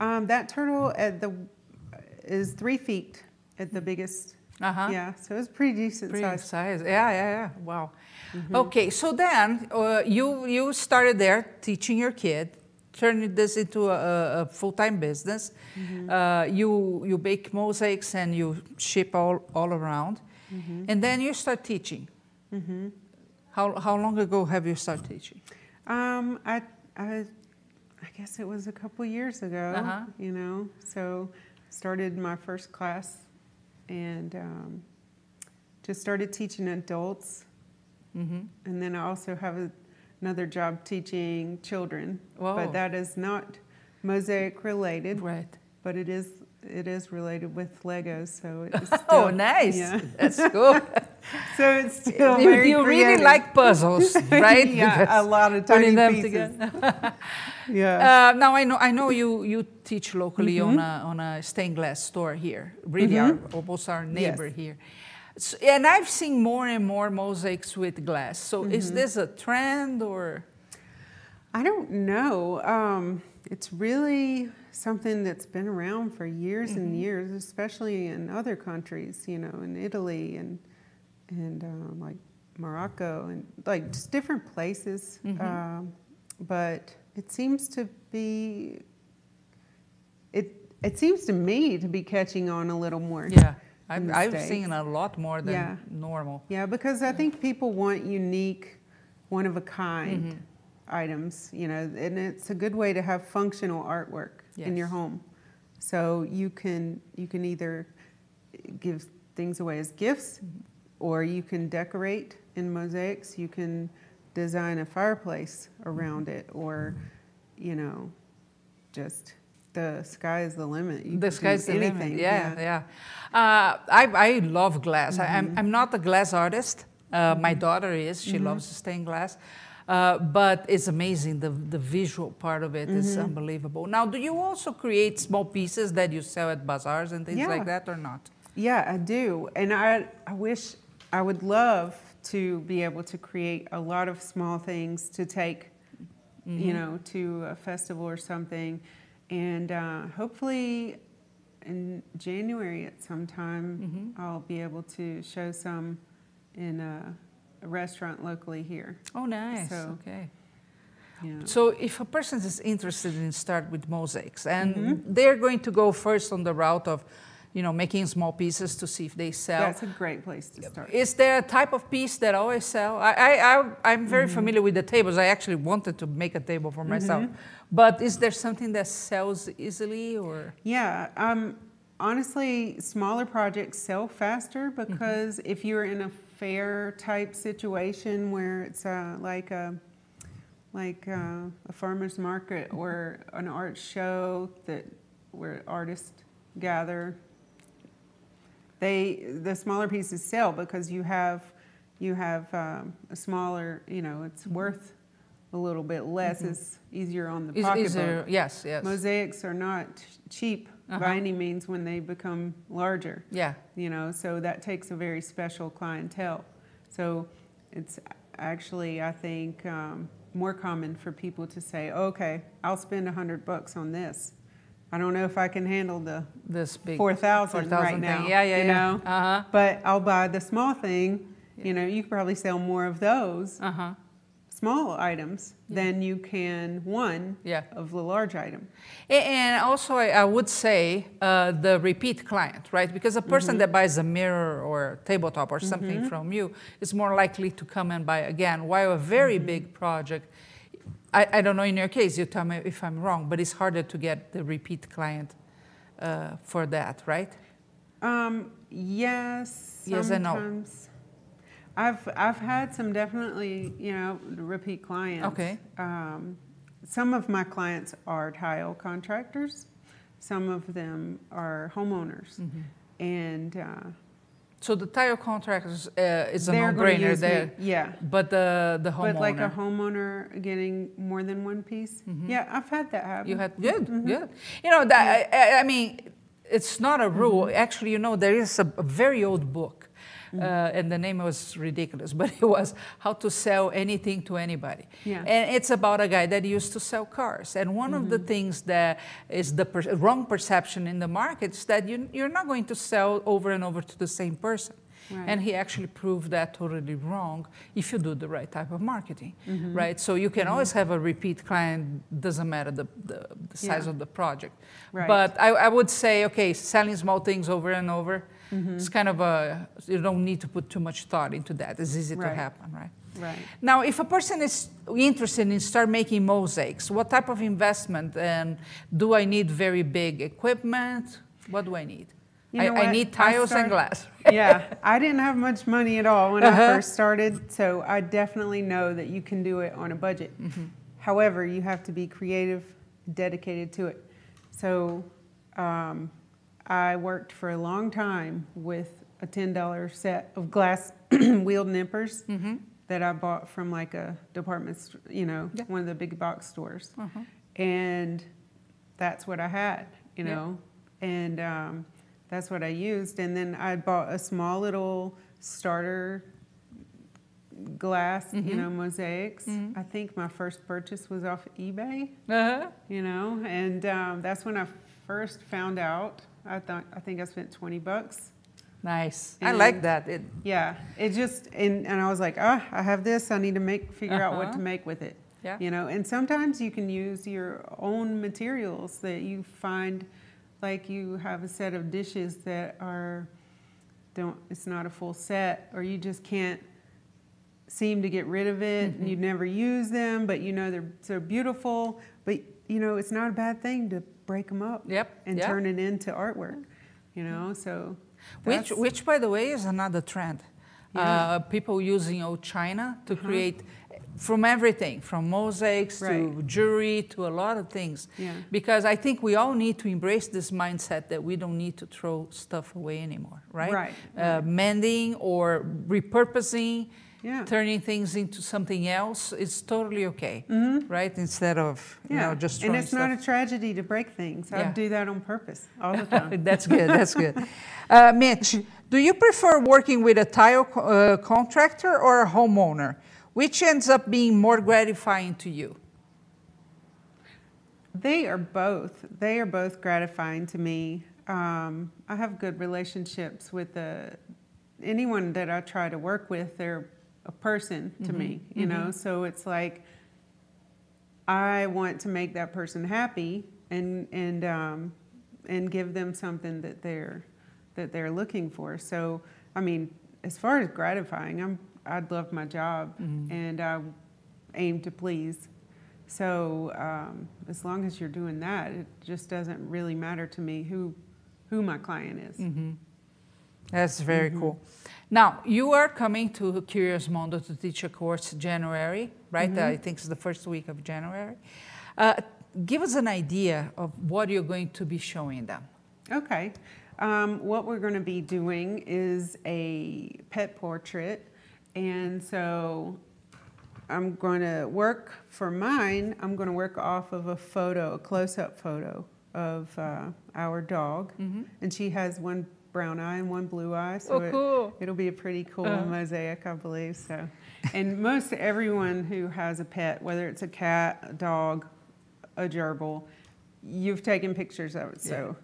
um, that turtle at the is three feet at the biggest. Uh huh. Yeah, so it's pretty decent Pretty size. size. Yeah, yeah, yeah. Wow. Mm-hmm. Okay, so then uh, you you started there teaching your kid, turning this into a, a full time business. Mm-hmm. Uh, you you bake mosaics and you ship all all around, Mm-hmm. and then you start teaching. How how long ago have you started teaching? Um, I, I, I guess it was a couple years ago. Uh-huh. You know, so started my first class, and um, just started teaching adults, Mm-hmm. and then I also have a, another job teaching children. Whoa. But that is not mosaic related. Right. But it is it is related with Legos, so it's [LAUGHS] still, Oh, nice. Yeah. [LAUGHS] That's cool. So it's still you very you really like puzzles, [LAUGHS] right? yeah, a lot of tiny them pieces. together. Yeah. Uh, now I know I know you you teach locally on Mm-hmm. a on a stained glass store here, really our, almost our neighbor Yes. here. So, and I've seen more and more mosaics with glass. So is Mm-hmm. this a trend or? I don't know. Um, it's really something that's been around for years Mm-hmm. and years, especially in other countries. You know, in Italy and and um, like Morocco and like just different places. Mhm. Um, but it seems to be. It it seems to me to be catching on a little more. Yeah, I've, I've seen a lot more than Yeah. normal. Yeah, because I think people want unique, one of a kind Mhm. Items, you know, and it's a good way to have functional artwork in your home. So you can you can either give things away as gifts Mm-hmm. or you can decorate in mosaics, you can design a fireplace around it or you know, just the sky is the limit. You the can do sky's the anything. limit. Yeah, yeah. Uh, I, I love glass. I, I'm, I'm not a glass artist. Uh, My daughter is. She loves stained glass. Uh, but it's amazing. The, the visual part of it is unbelievable. Now, do you also create small pieces that you sell at bazaars and things like that or not? Yeah, I do. And I, I wish I would love to be able to create a lot of small things to take, you know, to a festival or something. And uh, hopefully in January at some time, I'll be able to show some in a restaurant locally here. Oh, nice. So- okay. Yeah. So, if a person is interested in start with mosaics, and Mm-hmm. they're going to go first on the route of, you know, making small pieces to see if they sell. That's a great place to start. Is there a type of piece that always sell? I, I, I'm very Mm-hmm. familiar with the tables. I actually wanted to make a table for myself. But is there something that sells easily or? Yeah, um, honestly, smaller projects sell faster because if you're in a fair type situation where it's uh, like a like uh, a farmer's market or an art show that where artists gather, they the smaller pieces sell because you have you have um, a smaller you know it's worth a little bit less. It's easier on the pocketbook. there, yes, yes. Mosaics are not cheap Uh-huh. by any means when they become larger, yeah. you know, so that takes a very special clientele. So it's actually, I think, um, more common for people to say, okay, I'll spend a hundred bucks on this. I don't know if I can handle the This big. four thousand 4,000 right thing. now. Yeah, yeah, you yeah. know? Uh-huh. But I'll buy the small thing, you know, you could probably sell more of those Uh-huh. Small items than you can one Yeah. of the large item. And also, I, would say uh, the repeat client, right? Because a person Mm-hmm. that buys a mirror or a tabletop or something from you is more likely to come and buy again. While a very Mm-hmm. big project, I, I don't know in your case, you tell me if I'm wrong, but it's harder to get the repeat client uh, for that, right? Um, yes. Yes and no. I've I've had some definitely you know repeat clients. Okay. Um, some of my clients are tile contractors. Some of them are homeowners, Mm-hmm. and uh, So the tile contractors uh, is a no-brainer use me- there, Yeah. but the the homeowner. But like a homeowner getting more than one piece. Yeah, I've had that happen. Mm-hmm. You had good, good. You know, that, I, I- I mean, it's not a rule. Actually, you know, there is a very old book, uh, and the name was ridiculous, [LAUGHS] but it was How to Sell Anything to Anybody. Yeah. And it's about a guy that used to sell cars. And one of the things that is the per- wrong perception in the market is that you, you're not going to sell over and over to the same person. Right. And he actually proved that totally wrong if you do the right type of marketing, Mm-hmm. right? So you can always have a repeat client, doesn't matter the, the, the size Yeah. of the project. Right. But I, I would say, okay, selling small things over and over, Mm-hmm. it's kind of a, you don't need to put too much thought into that. It's easy to happen, right? Right. Now, if a person is interested in start making mosaics, what type of investment and do I need very big equipment? What do I need? You I, know I what? need I tiles and glass. [LAUGHS] yeah, I didn't have much money at all when Uh-huh. I first started, so I definitely know that you can do it on a budget. Mm-hmm. However, you have to be creative, dedicated to it. So um, I worked for a long time with a $10 set of glass [CLEARS THROAT] wheeled nippers Mm-hmm. that I bought from like a department, st- you know, Yeah. one of the big box stores. Uh-huh. And that's what I had, you Yeah. know, and um, that's what I used. And then I bought a small little starter glass, you Mhm. know, mosaics. Mhm. I think my first purchase was off eBay, Uh-huh. you know, and um, that's when I first found out. I thought I think I spent twenty bucks. Nice. I like that. It, Yeah, it just and, and I was like, ah, I have this. I need to make figure out what Uh-huh. to make with it. yeah. You know, and sometimes you can use your own materials that you find, like you have a set of dishes that are don't. It's not a full set, or you just can't seem to get rid of it, Mm-hmm. and you never use them, but you know they're so beautiful. But you know, it's not a bad thing to break them up Yep. and yeah. turn it into artwork. You know, so Which, which, by the way, is another trend. Uh, people using old china to uh-huh. create from everything, from mosaics right. to jewelry to a lot of things. Yeah. Because I think we all need to embrace this mindset that we don't need to throw stuff away anymore, right? Right. Uh, mending or repurposing, yeah. turning things into something else is totally okay, mm-hmm. right? Instead of yeah. you know just and it's stuff. not a tragedy to break things. I do that on purpose all the time. [LAUGHS] that's good. That's good. Uh, Mitch, do you prefer working with a tile uh, contractor or a homeowner? Which ends up being more gratifying to you? They are both. They are both gratifying to me. Um, I have good relationships with the anyone that I try to work with. They're a person to mm-hmm. me, you mm-hmm. know. So it's like I want to make that person happy and and um, and give them something that they're that they're looking for. So I mean, as far as gratifying, I'm I love my job mm-hmm. and I aim to please. So um, as long as you're doing that, it just doesn't really matter to me who who my client is. Mm-hmm. That's very mm-hmm. cool. Now you are coming to Curious Mondo to teach a course January, right? Mm-hmm. I think it's the first week of January. Uh, give us an idea of what you're going to be showing them. Okay. Um, what we're going to be doing is a pet portrait and so I'm going to work for mine, I'm going to work off of a photo, a close up photo of uh, our dog. Mm-hmm. And she has one brown eye and one blue eye. So oh, cool. it, will be a pretty cool uh mosaic, I believe. So, and most everyone who has a pet, whether it's a cat, a dog, a gerbil, you've taken pictures of it. So,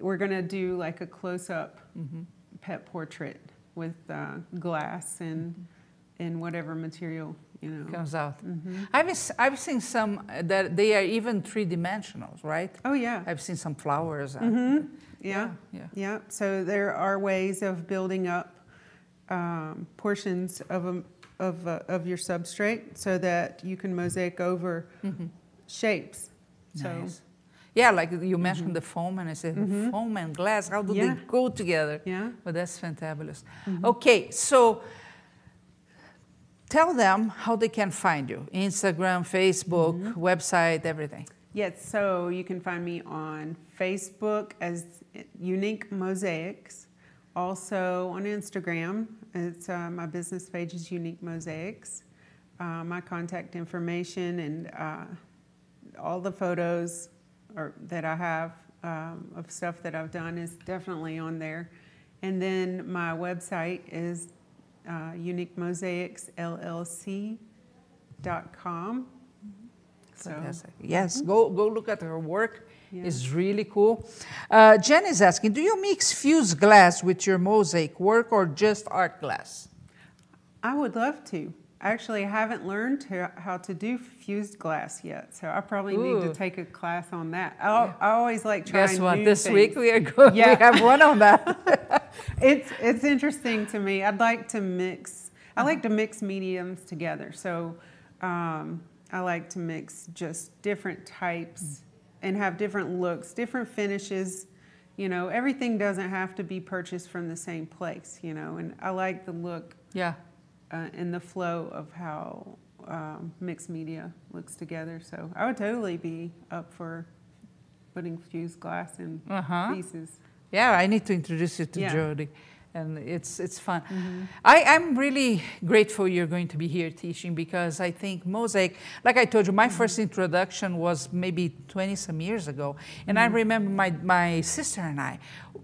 we're going to do like a close up mm-hmm. pet portrait with uh, glass and mm-hmm. and whatever material you know comes out. Mm-hmm. I've I've seen some that they are even three dimensional, right? Oh yeah. I've seen some flowers. Mm-hmm. Yeah. yeah, yeah, So there are ways of building up um, portions of a, of a, of your substrate so that you can mosaic over mm-hmm. shapes. Nice. So yeah, like you mentioned mm-hmm. the foam, and I said mm-hmm. foam and glass. How do yeah. they go together? Yeah, but that's fantabulous. Mm-hmm. Okay, so tell them how they can find you: Instagram, Facebook, mm-hmm. website, everything. Yes, so you can find me on Facebook as Unique Mosaics. Also on Instagram, it's uh, my business page is Unique Mosaics. Uh, my contact information and uh, all the photos or that I have um, of stuff that I've done is definitely on there. And then my website is uh, uniquemosaicsllc.com. So, Fantastic. Yes, mm-hmm. go, go look at her work. Yeah. It's really cool. Uh, Jen is asking Do you mix fused glass with your mosaic work or just art glass? I would love to. Actually, haven't learned to, how to do fused glass yet, so I probably Ooh. need to take a class on that. I, yeah. I always like trying. Guess what? This things. week we are going. Yeah. We have one on that. [LAUGHS] [LAUGHS] it's it's interesting to me. I'd like to mix. I like to mix mediums together. So um, I like to mix just different types and have different looks, different finishes. You know, everything doesn't have to be purchased from the same place. You know, and I like the look. Yeah uh, in the flow of how um, mixed media looks together. So I would totally be up for putting fused glass in uh-huh. pieces. Yeah, I need to introduce you to yeah. Jody and it's it's fun. Mm-hmm. I, I'm really grateful you're going to be here teaching because I think mosaic, like I told you, my mm-hmm. first introduction was maybe 20 some years ago, and mm-hmm. I remember my my sister and I,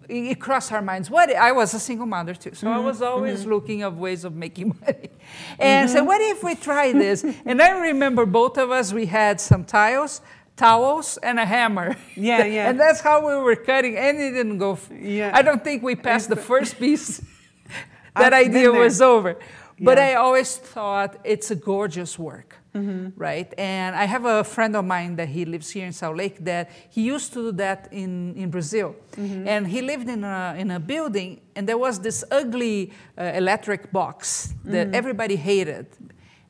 it crossed our minds. What I was a single mother too, so I was mm-hmm. always mm-hmm. looking of ways of making money, and said, what if we try this? and I remember both of us we had some tiles towels and a hammer. Yeah, [LAUGHS] yeah. and that's how we were cutting, and it didn't go. Yeah. I don't think we passed the first piece. [LAUGHS] [LAUGHS] that I've idea was over. But I always thought it's a gorgeous work, mm-hmm. right? And I have a friend of mine that he lives here in Salt Lake that he used to do that in, in Brazil. Mm-hmm. And he lived in a, in a building, and there was this ugly uh, electric box that mm-hmm. everybody hated.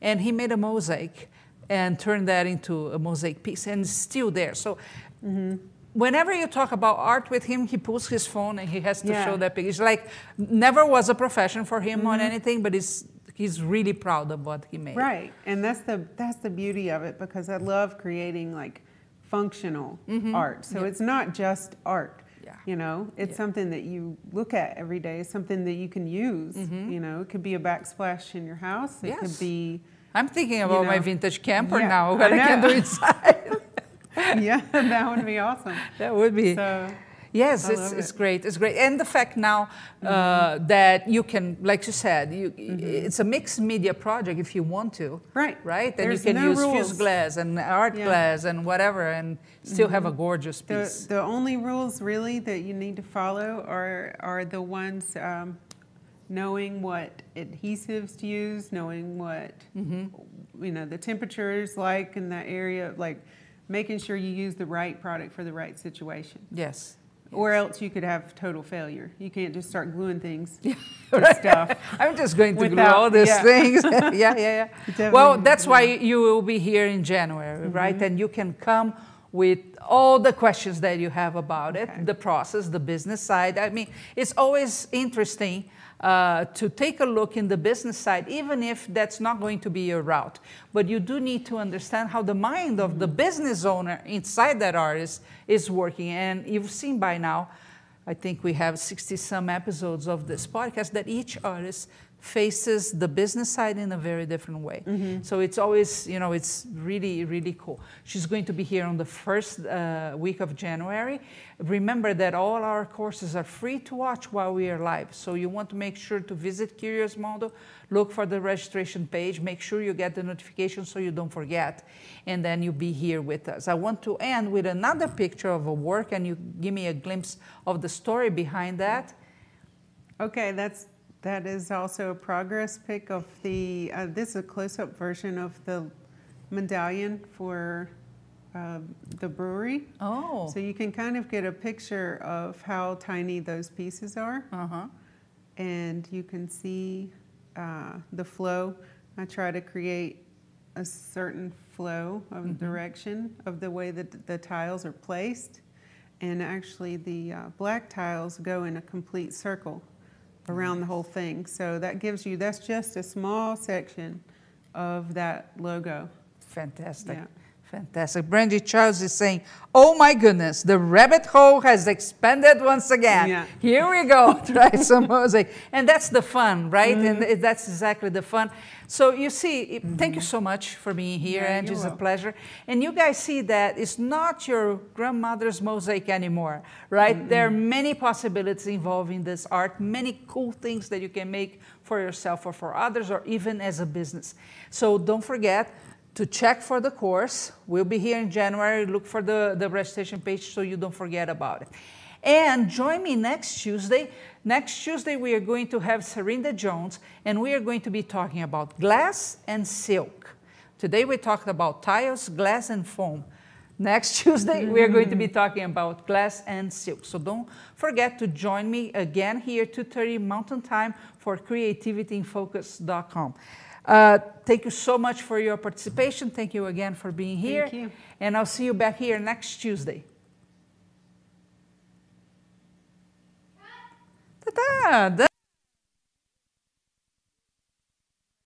And he made a mosaic and turn that into a mosaic piece and it's still there. So mm-hmm. whenever you talk about art with him, he pulls his phone and he has to Yeah. show that picture. It's like never was a profession for him on Mm-hmm. anything, but he's he's really proud of what he made. Right, and that's the that's the beauty of it because I love creating like functional art. So Yeah. it's not just art. Yeah. You know, it's Yeah. something that you look at every day. Something that you can use. You know, it could be a backsplash in your house. It Yes. could be, I'm thinking about my know, vintage camper yeah, now. I What I, can know. do inside. [LAUGHS] [LAUGHS] yeah, that would be awesome. that would be. So Yes, it's, love it's. Mm-hmm. great. It's great, and the fact now uh, that you can, like you said, you, it's a mixed media project if you want to. Right. Right, and There's you can no use fused glass and art Yeah. glass and whatever, and still have a gorgeous the, piece. the only rules really that you need to follow are are the ones um, knowing what adhesives to use, knowing what you know the temperature is like in that area, like making sure you use the right product for the right situation. yes. Or else you could have total failure. You can't just start gluing things [LAUGHS] Right. stuff. [LAUGHS] I'm just going to glue all these yeah. things. [LAUGHS] yeah, yeah, yeah. Definitely Well, that's why you will be here in January, Mm-hmm. right? And you can come with all the questions that you have about Okay. it, the process, the business side. I mean, it's always interesting uh, to take a look in the business side, even if that's not going to be your route. But you do need to understand how the mind of the business owner inside that artist is working. And you've seen by now, I think we have 60 some episodes of this podcast that each artist faces the business side in a very different way. So it's always, you know, it's really, really cool. She's going to be here on the first uh, week of January. Remember that all our courses are free to watch while we are live. So you want to make sure to visit Curious Mondo, look for the registration page, make sure you get the notification so you don't forget, and then you'll be here with us. I want to end with another picture of a work, and you give me a glimpse of the story behind that. Okay, that's that is also a progress pic of the. Uh, this is a close-up version of the medallion for uh, the brewery. Oh, So you can kind of get a picture of how tiny those pieces are, uh huh. and you can see uh, the flow. I try to create a certain flow of Mhm. direction of the way that the tiles are placed, and actually the uh, black tiles go in a complete circle around the whole thing. So that gives you that's just a small section of that logo. Fantastic. Yeah. Fantastic. Brandy Charles is saying, Oh my goodness, the rabbit hole has expanded once again. Yeah. Here we go. [LAUGHS] Try some mosaic. And that's the fun, right? Mm-hmm. And that's exactly the fun. So you see, it- thank you so much for being here, Yeah, Angie. It's a pleasure. And you guys see that it's not your grandmother's mosaic anymore, right? There are many possibilities involving this art, many cool things that you can make for yourself or for others, or even as a business. So don't forget to check for the course. We'll be here in January. Look for the, the registration page so you don't forget about it. And join me next Tuesday. Next Tuesday, we are going to have Serinda Jones, and we are going to be talking about glass and silk. Today, we talked about tiles, glass, and foam. Next [LAUGHS] Tuesday, we are going to be talking about glass and silk. So don't forget to join me again here, 2.30 Mountain Time for creativityinfocus.com. Uh, thank you so much for your participation. Thank you again for being here. Thank you. And I'll see you back here next Tuesday. Ta-da!